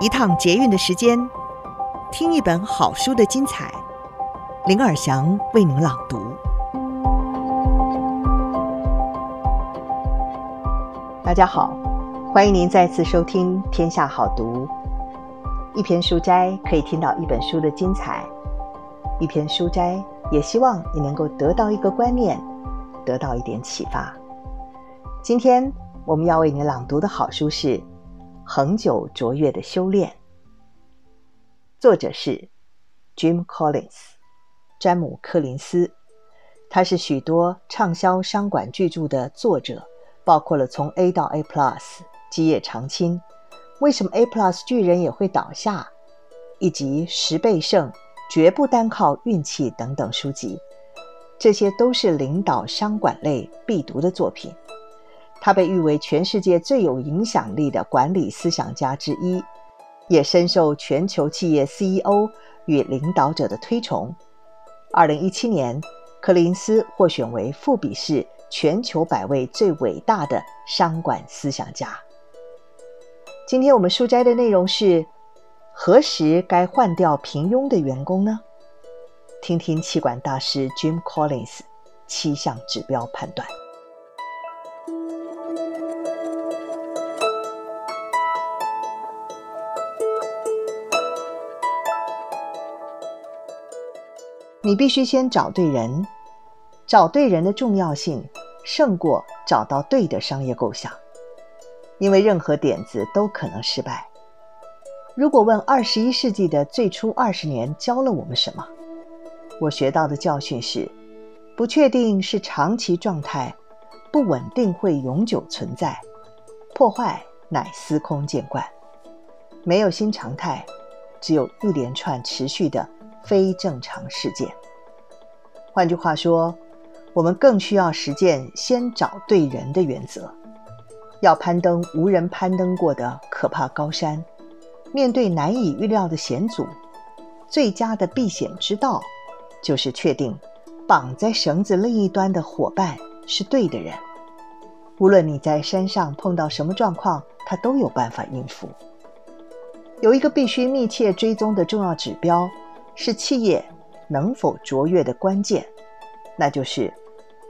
一趟捷运的时间，听一本好书的精彩。林尔祥为您朗读。大家好，欢迎您再次收听《天下好读》。一篇书斋可以听到一本书的精彩，一篇书斋也希望你能够得到一个观念，得到一点启发。今天我们要为你朗读的好书是。恒久卓越的修炼，作者是 Jim Collins，詹姆·柯林斯。他是许多畅销商管巨著的作者，包括了从 A 到 A Plus、基业长青、为什么 A Plus 巨人也会倒下，以及十倍胜、绝不单靠运气等等书籍。这些都是领导商管类必读的作品。他被誉为全世界最有影响力的管理思想家之一，也深受全球企业 CEO 与领导者的推崇。二零一七年，柯林斯获选为富比士全球百位最伟大的商管思想家。今天我们书斋的内容是：何时该换掉平庸的员工呢？听听企管大师 Jim Collins 七项指标判断。你必须先找对人，找对人的重要性胜过找到对的商业构想，因为任何点子都可能失败。如果问二十一世纪的最初二十年教了我们什么，我学到的教训是：不确定是长期状态，不稳定会永久存在，破坏乃司空见惯。没有新常态，只有一连串持续的。非正常事件。换句话说，我们更需要实践“先找对人”的原则。要攀登无人攀登过的可怕高山，面对难以预料的险阻，最佳的避险之道，就是确定绑在绳子另一端的伙伴是对的人。无论你在山上碰到什么状况，他都有办法应付。有一个必须密切追踪的重要指标。是企业能否卓越的关键，那就是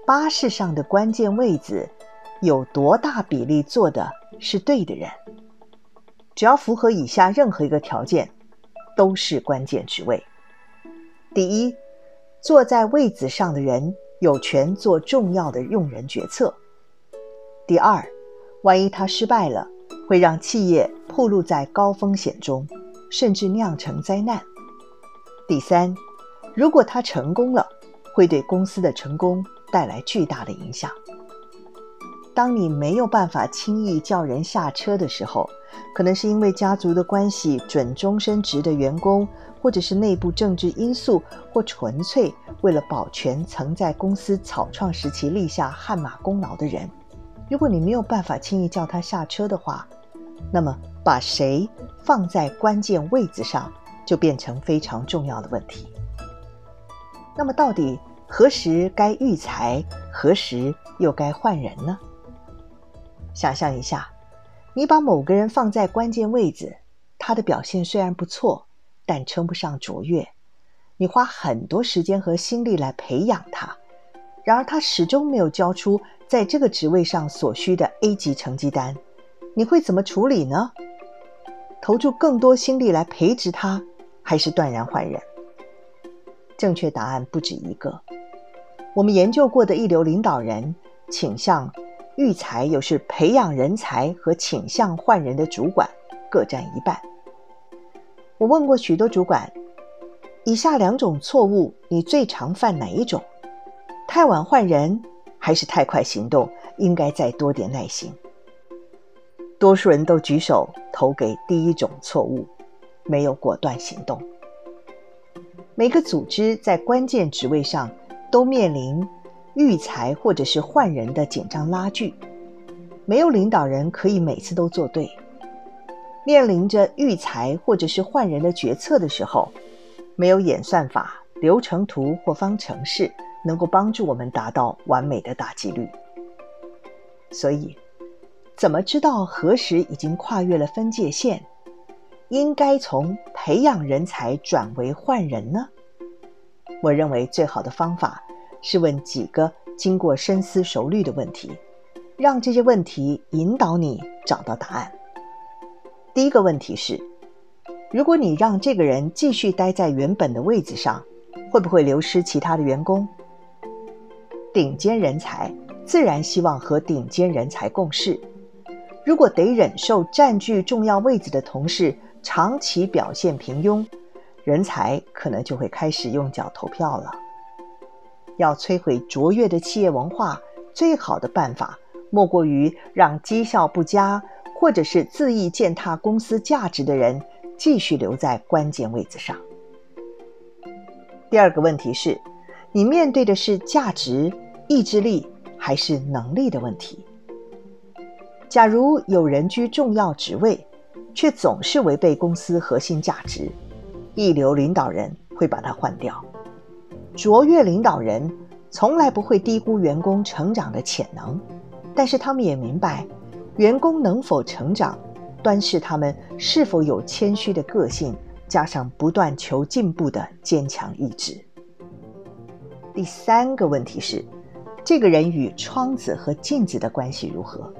巴士上的关键位子有多大比例坐的是对的人。只要符合以下任何一个条件，都是关键职位。第一，坐在位子上的人有权做重要的用人决策。第二，万一他失败了，会让企业暴露在高风险中，甚至酿成灾难。第三，如果他成功了，会对公司的成功带来巨大的影响。当你没有办法轻易叫人下车的时候，可能是因为家族的关系、准终身职的员工，或者是内部政治因素，或纯粹为了保全曾在公司草创时期立下汗马功劳的人。如果你没有办法轻易叫他下车的话，那么把谁放在关键位子上，就变成非常重要的问题。那么，到底何时该育才，何时又该换人呢？想象一下，你把某个人放在关键位置，他的表现虽然不错，但称不上卓越。你花很多时间和心力来培养他，然而他始终没有交出在这个职位上所需的 A 级成绩单，你会怎么处理呢？投注更多心力来培植他？还是断然换人？正确答案不止一个。我们研究过的一流领导人倾向育才，又是培养人才和倾向换人的主管各占一半。我问过许多主管，以下两种错误你最常犯哪一种？太晚换人，还是太快行动？应该再多点耐心。多数人都举手投给第一种错误。没有果断行动。每个组织在关键职位上都面临育才或者是换人的紧张拉锯，没有领导人可以每次都做对。面临着育才或者是换人的决策的时候，没有演算法、流程图或方程式能够帮助我们达到完美的打击率。所以，怎么知道何时已经跨越了分界线？应该从培养人才转为换人呢？我认为最好的方法是问几个经过深思熟虑的问题，让这些问题引导你找到答案。第一个问题是：如果你让这个人继续待在原本的位置上，会不会流失其他的员工？顶尖人才自然希望和顶尖人才共事。如果得忍受占据重要位置的同事长期表现平庸，人才可能就会开始用脚投票了。要摧毁卓越的企业文化，最好的办法莫过于让绩效不佳或者是恣意践踏公司价值的人继续留在关键位置上。第二个问题是，你面对的是价值、意志力还是能力的问题？假如有人居重要职位，却总是违背公司核心价值，一流领导人会把他换掉。卓越领导人从来不会低估员工成长的潜能，但是他们也明白，员工能否成长，端视他们是否有谦虚的个性，加上不断求进步的坚强意志。第三个问题是，这个人与窗子和镜子的关系如何？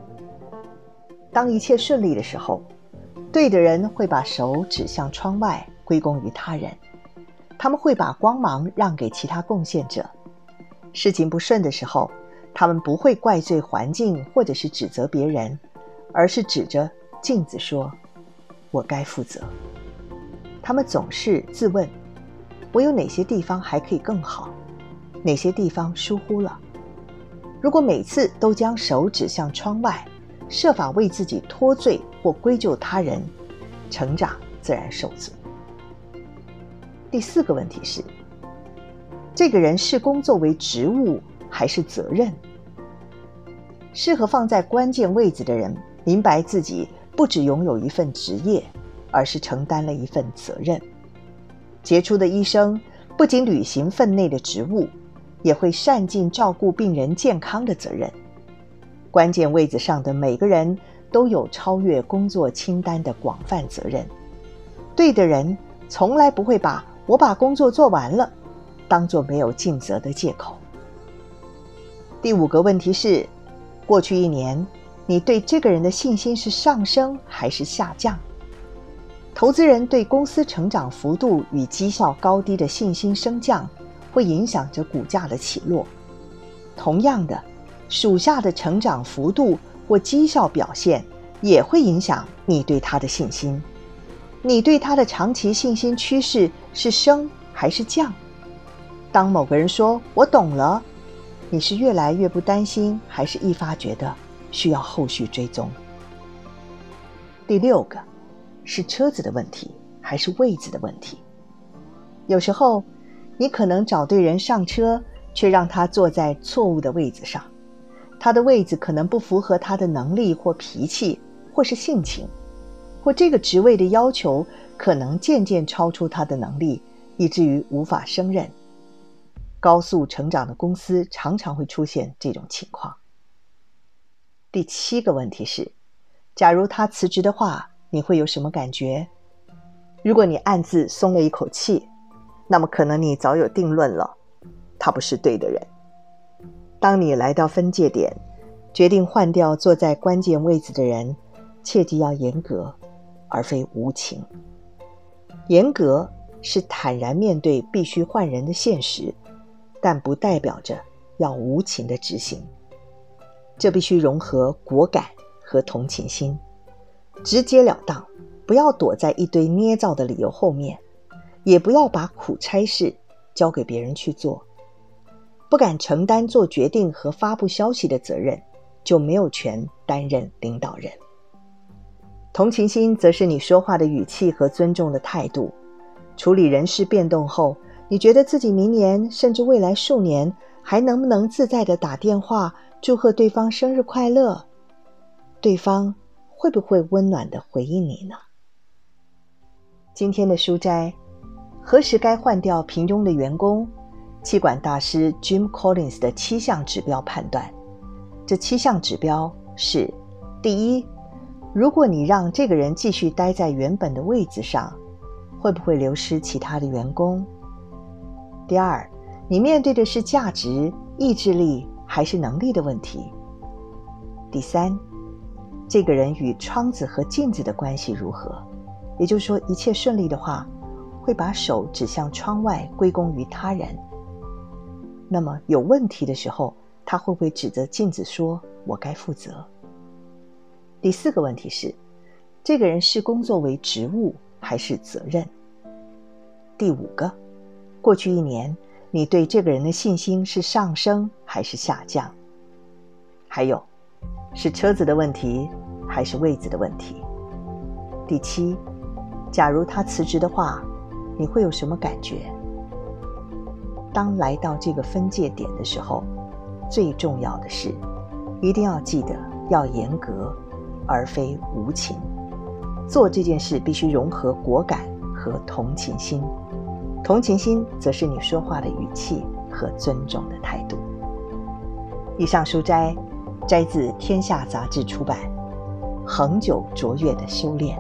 当一切顺利的时候，对的人会把手指向窗外，归功于他人。他们会把光芒让给其他贡献者。事情不顺的时候，他们不会怪罪环境或者是指责别人，而是指着镜子说：“我该负责。”他们总是自问：“我有哪些地方还可以更好？哪些地方疏忽了？”如果每次都将手指向窗外，设法为自己脱罪或归咎他人，成长自然受阻。第四个问题是：这个人视工作为职务还是责任？适合放在关键位置的人，明白自己不只拥有一份职业，而是承担了一份责任。杰出的医生不仅履行分内的职务，也会善尽照顾病人健康的责任。关键位置上的每个人都有超越工作清单的广泛责任。对的人从来不会把我把工作做完了当做没有尽责的借口。第五个问题是：过去一年，你对这个人的信心是上升还是下降？投资人对公司成长幅度与绩效高低的信心升降，会影响着股价的起落。同样的。属下的成长幅度或绩效表现也会影响你对他的信心。你对他的长期信心趋势是升还是降？当某个人说“我懂了”，你是越来越不担心，还是一发觉得需要后续追踪？第六个是车子的问题还是位子的问题？有时候你可能找对人上车，却让他坐在错误的位子上。他的位置可能不符合他的能力或脾气，或是性情，或这个职位的要求可能渐渐超出他的能力，以至于无法胜任。高速成长的公司常常会出现这种情况。第七个问题是：假如他辞职的话，你会有什么感觉？如果你暗自松了一口气，那么可能你早有定论了，他不是对的人。当你来到分界点，决定换掉坐在关键位置的人，切记要严格，而非无情。严格是坦然面对必须换人的现实，但不代表着要无情的执行。这必须融合果敢和同情心，直截了当，不要躲在一堆捏造的理由后面，也不要把苦差事交给别人去做。不敢承担做决定和发布消息的责任，就没有权担任领导人。同情心则是你说话的语气和尊重的态度。处理人事变动后，你觉得自己明年甚至未来数年还能不能自在地打电话祝贺对方生日快乐？对方会不会温暖地回应你呢？今天的书斋：何时该换掉平庸的员工？气管大师 Jim Collins 的七项指标判断，这七项指标是：第一，如果你让这个人继续待在原本的位置上，会不会流失其他的员工？第二，你面对的是价值、意志力还是能力的问题？第三，这个人与窗子和镜子的关系如何？也就是说，一切顺利的话，会把手指向窗外，归功于他人。那么有问题的时候，他会不会指责镜子说：“我该负责？”第四个问题是，这个人视工作为职务还是责任？第五个，过去一年你对这个人的信心是上升还是下降？还有，是车子的问题还是位子的问题？第七，假如他辞职的话，你会有什么感觉？当来到这个分界点的时候，最重要的是，一定要记得要严格，而非无情。做这件事必须融合果敢和同情心，同情心则是你说话的语气和尊重的态度。以上书摘摘自《天下杂志》出版《恒久卓越的修炼》。